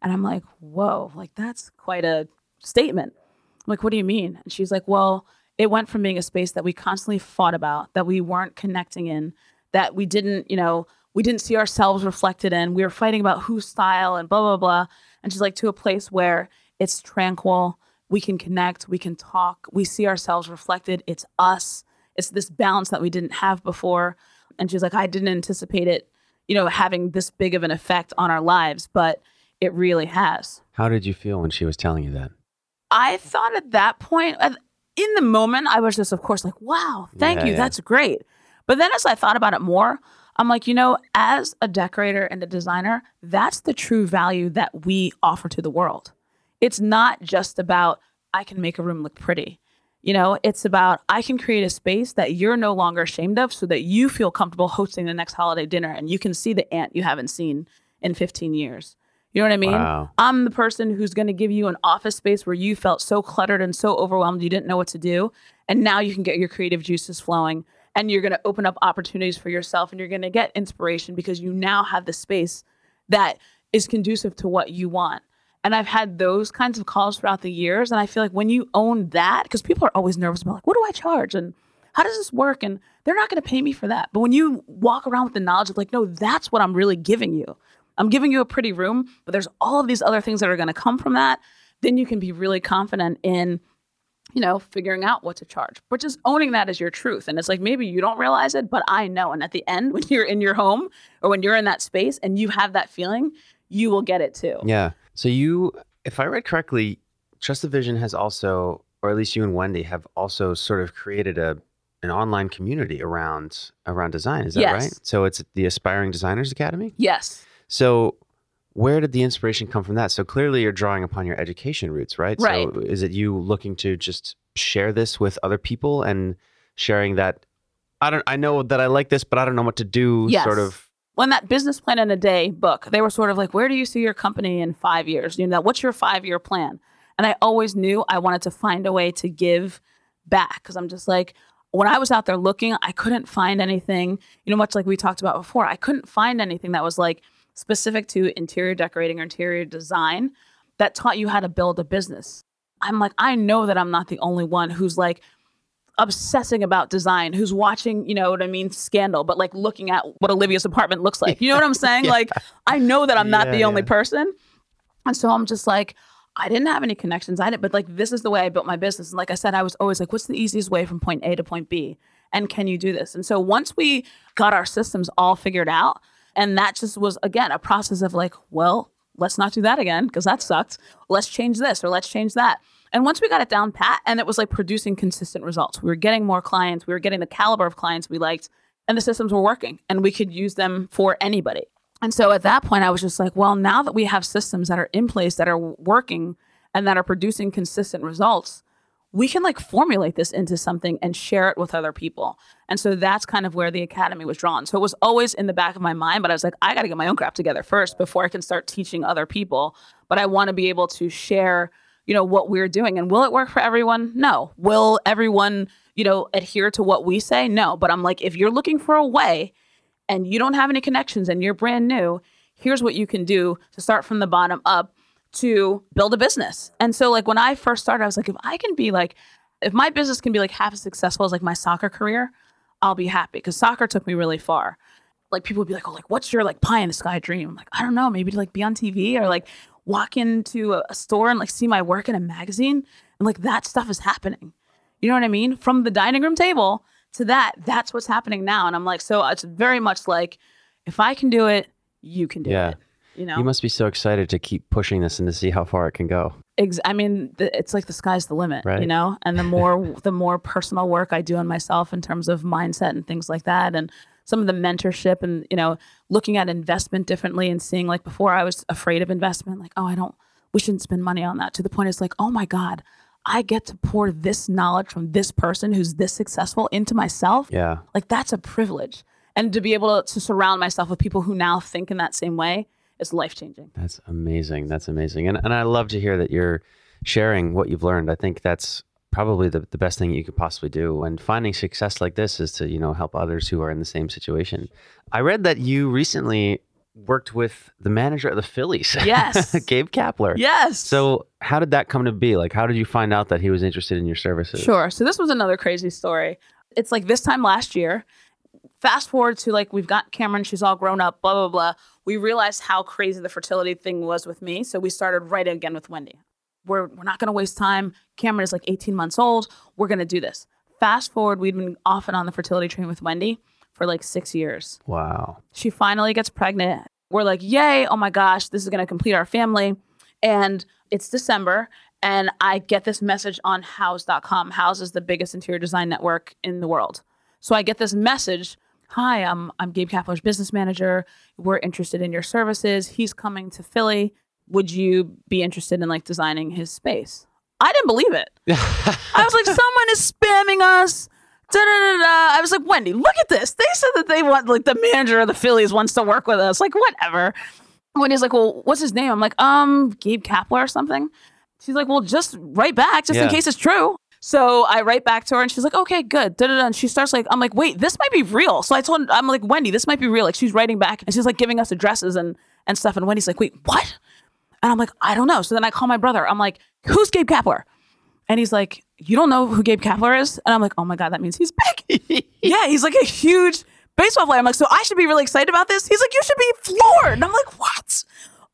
And I'm like, whoa, like that's quite a statement. I'm like, what do you mean? And she's like, well, it went from being a space that we constantly fought about, that we weren't connecting in, that we didn't, you know, we didn't see ourselves reflected in. We were fighting about whose style and blah, blah, blah. And she's like to a place where it's tranquil. We can connect, we can talk, we see ourselves reflected. It's us. It's this balance that we didn't have before. And she's like, I didn't anticipate it, you know, having this big of an effect on our lives, but it really has. How did you feel when she was telling you that? I thought at that point, in the moment, I was just, of course, like, wow, thank Yeah, you. yeah. That's great. But then as I thought about it more, I'm like, you know, as a decorator and a designer, that's the true value that we offer to the world. It's not just about, I can make a room look pretty. You know, it's about, I can create a space that you're no longer ashamed of so that you feel comfortable hosting the next holiday dinner and you can see the aunt you haven't seen in 15 years. You know what I mean? Wow. I'm the person who's going to give you an office space where you felt so cluttered and so overwhelmed you didn't know what to do. And now you can get your creative juices flowing and you're going to open up opportunities for yourself and you're going to get inspiration because you now have the space that is conducive to what you want. And I've had those kinds of calls throughout the years. And I feel like when you own that, because people are always nervous about like, what do I charge? And how does this work? And they're not going to pay me for that. But when you walk around with the knowledge of like, no, that's what I'm really giving you. I'm giving you a pretty room, but there's all of these other things that are going to come from that. Then you can be really confident in, you know, figuring out what to charge, but just owning that as your truth. And it's like maybe you don't realize it, but I know. And at the end, when you're in your home or when you're in that space and you have that feeling, you will get it too. Yeah. So you, if I read correctly, Trust the Vision has also, or at least you and Wendy have also sort of created a an online community around around design. Is that Yes. right? So it's the Aspiring Designers Academy. Yes. So where did the inspiration come from that? So clearly you're drawing upon your education roots, right? Right. So is it you looking to just share this with other people and sharing that I don't I know that I like this, but I don't know what to do Yes. sort of when that business plan in a day book, they were sort of like, where do you see your company in five years? You know, what's your five year plan? And I always knew I wanted to find a way to give back because I'm just like, when I was out there looking, I couldn't find anything, you know, much like we talked about before, I couldn't find anything that was like specific to interior decorating or interior design that taught you how to build a business. I'm like, I know that I'm not the only one who's like, obsessing about design who's watching you know what i mean scandal but like looking at what olivia's apartment looks like. You know what i'm saying? Yeah. like i know that i'm not Yeah, the only yeah. person. And so i'm just like i didn't have any connections. I didn't but like this is the way i built my business. And like i said i was always like what's the easiest way from point a to point b? And can you do this? And so once we got our systems all figured out and that just was again a process of like well let's not do that again because that sucked let's change this or let's change that and once we got it down pat and it was like producing consistent results, we were getting more clients, we were getting the caliber of clients we liked, and the systems were working and we could use them for anybody. And so at that point, I was just like, well, now that we have systems that are in place that are working and that are producing consistent results, we can like formulate this into something and share it with other people. And so that's kind of where the academy was drawn. So it was always in the back of my mind, but I was like, I got to get my own crap together first before I can start teaching other people. But I want to be able to share you know what we're doing and will it work for everyone no will everyone you know adhere to what we say no but i'm like if you're looking for a way and you don't have any connections and you're brand new here's what you can do to start from the bottom up to build a business. And so like when i first started i was like if i can be like if my business can be like half as successful as like my soccer career i'll be happy because soccer took me really far. Like people would be like oh like what's your like pie in the sky dream? I'm like i don't know maybe to like be on tv or like walk into a, a store and like see my work in a magazine. And like that stuff is happening. You know what i mean? From the dining room table to that that's what's happening now. And i'm like so it's very much like if i can do it you can do Yeah. it you know You must be so excited to keep pushing this and to see how far it can go. Ex- I mean, the, it's like the sky's the limit, Right. you know. And the more the more personal work I do on myself in terms of mindset and things like that, and some of the mentorship and you know looking at investment differently and seeing like before I was afraid of investment, like oh I don't, we shouldn't spend money on that. To the point it's like oh my god, I get to pour this knowledge from this person who's this successful into myself. Yeah. Like that's a privilege, and to be able to, to surround myself with people who now think in that same way is life changing. That's amazing. That's amazing. And and I love to hear that you're sharing what you've learned. I think that's probably the, the best thing you could possibly do. And finding success like this is to, you know, help others who are in the same situation. I read that you recently worked with the manager of the Phillies. Yes. Gabe Kapler. Yes. So how did that come to be? Like, how did you find out that he was interested in your services? Sure. So this was another crazy story. It's like this time last year. Fast forward to like we've got Cameron, she's all grown up, blah blah blah. We realized how crazy the fertility thing was with me, so we started right again with Wendy. We're we're not going to waste time. Cameron is like 18 months old. We're going to do this. Fast forward, we'd been off and on the fertility train with Wendy for like 6 years. Wow. She finally gets pregnant. We're like, "Yay, oh my gosh, this is going to complete our family." And it's December and I get this message on houzz.com. Houzz is the biggest interior design network in the world. So I get this message Hi, I'm, I'm Gabe Kapler's business manager. We're interested in your services. He's coming to Philly. Would you be interested in like designing his space? I didn't believe it. I was like, someone is spamming us. Da, da, da. I was like, Wendy, look at this. They said that they want like the manager of the Phillies wants to work with us. Like, whatever. Wendy's like, well, what's his name? I'm like, um, Gabe Kapler or something. She's like, well, just write back just in case it's true. So I write back to her and she's like, okay, good. Da, da, da. And she starts like, I'm like, wait, this might be real. So I told I'm like, Wendy, this might be real. Like she's writing back and she's like giving us addresses and, and stuff. And Wendy's like, wait, what? And I'm like, I don't know. So then I call my brother. I'm like, who's Gabe Kapler? And he's like, you don't know who Gabe Kapler is? And I'm like, oh my God, that means he's big. yeah, he's like a huge baseball player. I'm like, so I should be really excited about this? He's like, you should be floored. And I'm like, what?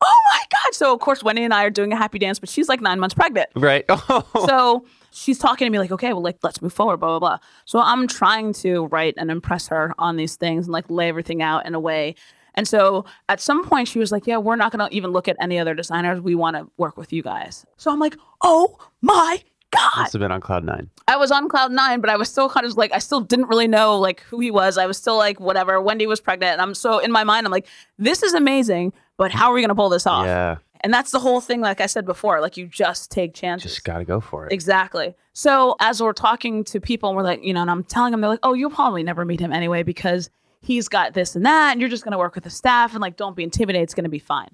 Oh my God. So of course, Wendy and I are doing a happy dance, but she's like nine months pregnant. Right. So she's talking to me like, okay, well, like, let's move forward, blah, blah, blah. So I'm trying to write and impress her on these things and like lay everything out in a way. And so at some point she was like, yeah, we're not going to even look at any other designers. We want to work with you guys. So I'm like, oh my God. Must have been on cloud nine. I was on cloud nine, but I was still kind of like I still didn't really know like who he was. I was still like whatever. Wendy was pregnant, and I'm so in my mind, I'm like, this is amazing, but how are we gonna pull this off? Yeah. And that's the whole thing. Like I said before, like you just take chances. Just got to go for it. Exactly. So as we're talking to people, and we're like, you know, and I'm telling them, they're like, oh, you'll probably never meet him anyway because he's got this and that, and you're just gonna work with the staff, and like, don't be intimidated. It's gonna be fine.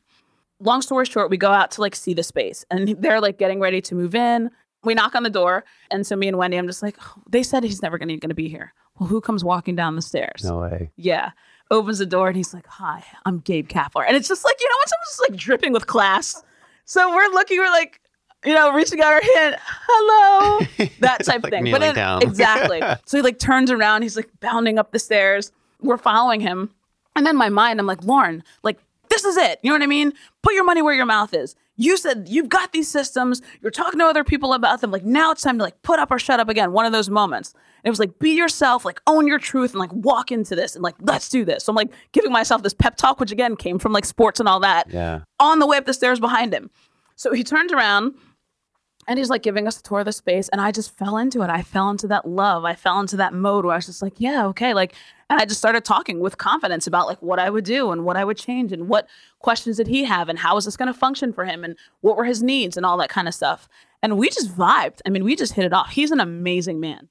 Long story short, we go out to like see the space, and they're like getting ready to move in. We knock on the door, and so me and Wendy, I'm just like, oh, they said he's never gonna gonna be here. Well, who comes walking down the stairs? No way. Yeah. Opens the door and he's like, Hi, I'm Gabe Kapler. And it's just like, you know, when someone's just like dripping with class. So we're looking, we're like, you know, reaching out our hand, hello, that type of Like thing. then- down. exactly. so he like turns around, he's like bounding up the stairs. We're following him. And then my mind, I'm like, Lauren, like, this is it. You know what I mean? Put your money where your mouth is. You said you've got these systems. You're talking to other people about them. Like now it's time to like put up or shut up again. One of those moments. And it was like be yourself, like own your truth, and like walk into this and like let's do this. So I'm like giving myself this pep talk, which again came from like sports and all that. Yeah. On the way up the stairs behind him. So he turned around and he's like giving us a tour of the space. And I just fell into it. I fell into that love. I fell into that mode where I was just like, yeah, okay. Like, and I just started talking with confidence about like what I would do and what I would change and what questions did he have and how is this going to function for him and what were his needs and all that kind of stuff. And we just vibed. I mean, we just hit it off. He's an amazing man.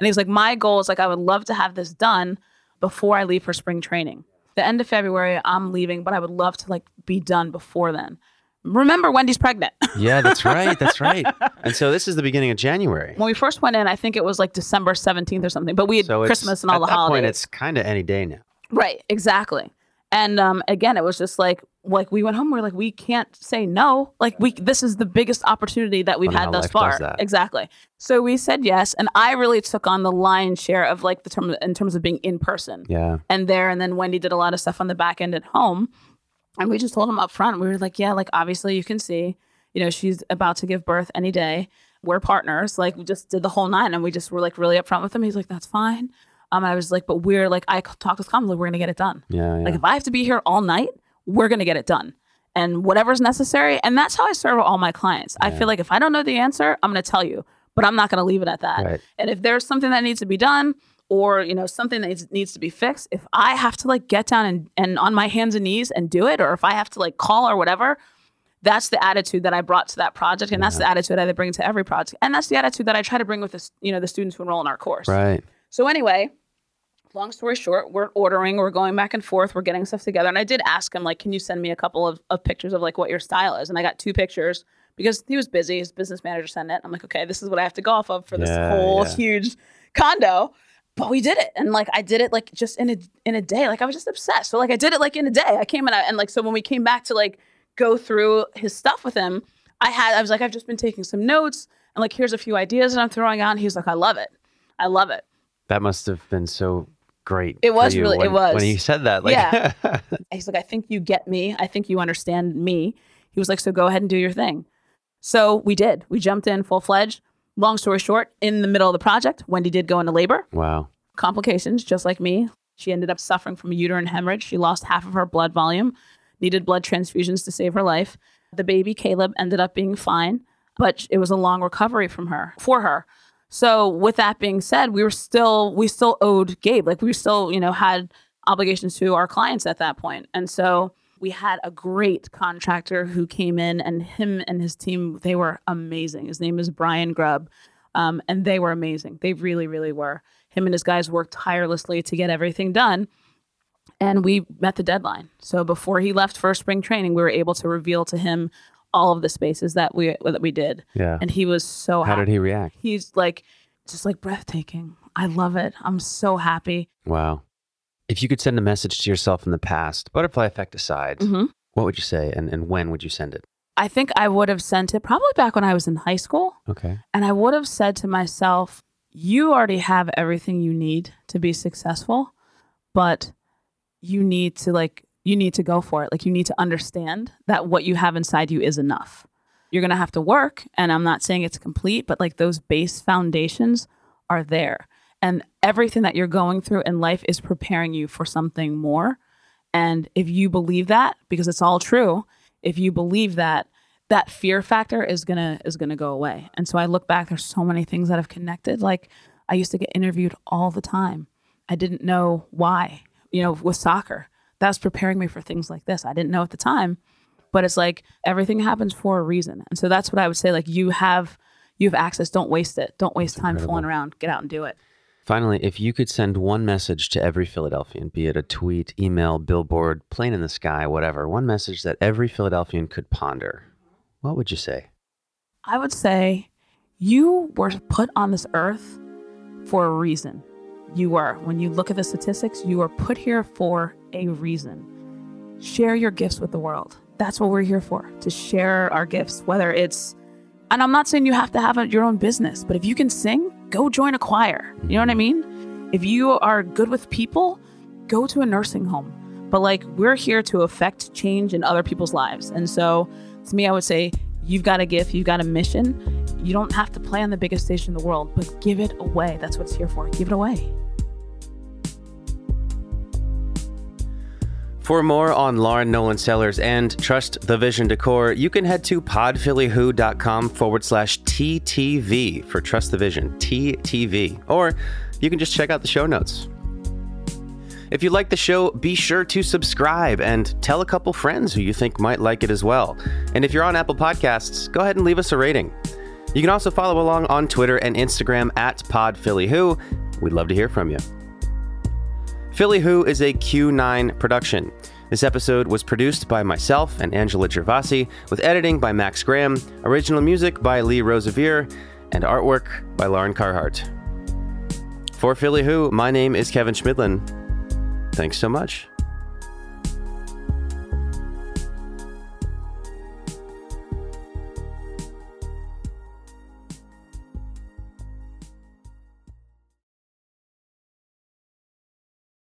And he's like, my goal is like, I would love to have this done before I leave for spring training. The end of February, I'm leaving, but I would love to like be done before then. Remember, Wendy's pregnant. Yeah, that's right. That's right. And so this is the beginning of January. when we first went in, I think it was like December 17th or something, but we had So Christmas and all at the that holidays. point, it's kind of any day now. right, exactly. And um, again, it was just like, like we went home. We're like, we can't say no. Like we, this is the biggest opportunity that we've had thus far. Exactly. So we said yes, and I really took on the lion's share of like the term in terms of being in person Yeah. and there. And then Wendy did a lot of stuff on the back end at home. And we just told him up front, we were like, yeah, like obviously you can see, you know, she's about to give birth any day. We're partners. Like we just did the whole nine and we just were like really upfront with him. He's like, that's fine. Um, I was like, but we're like, I talked with Kamala, we're to get it done. Yeah. yeah. Like if I have to be here all night, we're to get it done. And whatever's necessary. And that's how I serve all my clients. I feel like if I don't know the answer, I'm to tell you, but I'm not to leave it at that. Right. And if there's something that needs to be done or, you know, something that needs, needs to be fixed, if I have to like get down and, and on my hands and knees and do it, or if I have to like call or whatever, that's the attitude that I brought to that project. And that's the attitude that I bring to every project. And that's the attitude that I try to bring with this, you know, the students who enroll in our course. right. So anyway, long story short, we're ordering, we're going back and forth, we're getting stuff together. And I did ask him, like, can you send me a couple of, of pictures of like what your style is? And I got two pictures because he was busy. His business manager sent it. I'm like, okay, this is what I have to go off of for this Yeah, whole yeah. huge condo. but we did it and like i did it like just in a in a day like i was just obsessed so like i did it like in a day i came and I, and like so when we came back to like go through his stuff with him i had i was like i've just been taking some notes and like here's a few ideas that i'm throwing out and he's like i love it i love it That must have been so great. It was really- it was. when he said that. Like, Yeah. he's like i think you get me i think you understand me he was like so go ahead and do your thing so we did we jumped in full-fledged long story short in the middle of the project wendy did go into labor wow. complications, just like me. She ended up suffering from a uterine hemorrhage. She lost half of her blood volume, needed blood transfusions to save her life. The baby, Caleb, ended up being fine, but it was a long recovery from her for her. So with that being said, we were still we still owed Gabe. Like we still, you know, had obligations to our clients at that point. And so we had a great contractor who came in and him and his team, they were amazing. His name is Brian Grubb. Um, and they were amazing. They really, really were. Him and his guys worked tirelessly to get everything done. And we met the deadline. So before he left for spring training, we were able to reveal to him all of the spaces that we that we did. Yeah. And he was so How happy. did he react? He's like just like breathtaking. I love it. I'm so happy. Wow. If you could send a message to yourself in the past, butterfly effect aside, hmm what would you say and, and when would you send it? I think I would have sent it probably back when I was in high school. Okay. And I would have said to myself, you already have everything you need to be successful, but you need to like, you need to go for it. Like, you need to understand that what you have inside you is enough. You're going to have to work. And I'm not saying it's complete, but like those base foundations are there. And everything that you're going through in life is preparing you for something more. And if you believe that, because it's all true, if you believe that, that fear factor is gonna is gonna go away. And so I look back, there's so many things that have connected. Like I used to get interviewed all the time. I didn't know why, you know, with soccer. That's preparing me for things like this. I didn't know at the time, but it's like everything happens for a reason. And so that's what I would say. Like you have you have access. Don't waste it. Don't waste time fooling around. Get out and do it. Finally, if you could send one message to every Philadelphian, be it a tweet, email, billboard, plane in the sky, whatever, one message that every Philadelphian could ponder, what would you say? I would say you were put on this earth for a reason. You were. When you look at the statistics, you are put here for a reason. Share your gifts with the world. That's what we're here for, to share our gifts, whether it's, and I'm not saying you have to have a, your own business, but if you can sing, go join a choir. You know what I mm-hmm. mean? If you are good with people, go to a nursing home. But like, we're here to affect change in other people's lives. And so, to me, I would say you've got a gift, you've got a mission. You don't have to play on the biggest stage in the world, but give it away. That's what it's here for. Give it away. For more on Lauren Nolan Sellers and Trust the Vision Decor, you can head to podphillywho.com forward slash TTV for Trust the Vision, TTV. Or you can just check out the show notes. If you like the show, be sure to subscribe and tell a couple friends who you think might like it as well. And if you're on Apple Podcasts, go ahead and leave us a rating. You can also follow along on Twitter and Instagram at PodPhillyWho. We'd love to hear from you. Philly Who is a Q9 production. This episode was produced by myself and Angela Gervasi, with editing by Max Graham, original music by Lee Rosevere, and artwork by Lauren Carhart. For Philly Who, my name is Kevin Schmidlin. Thanks so much.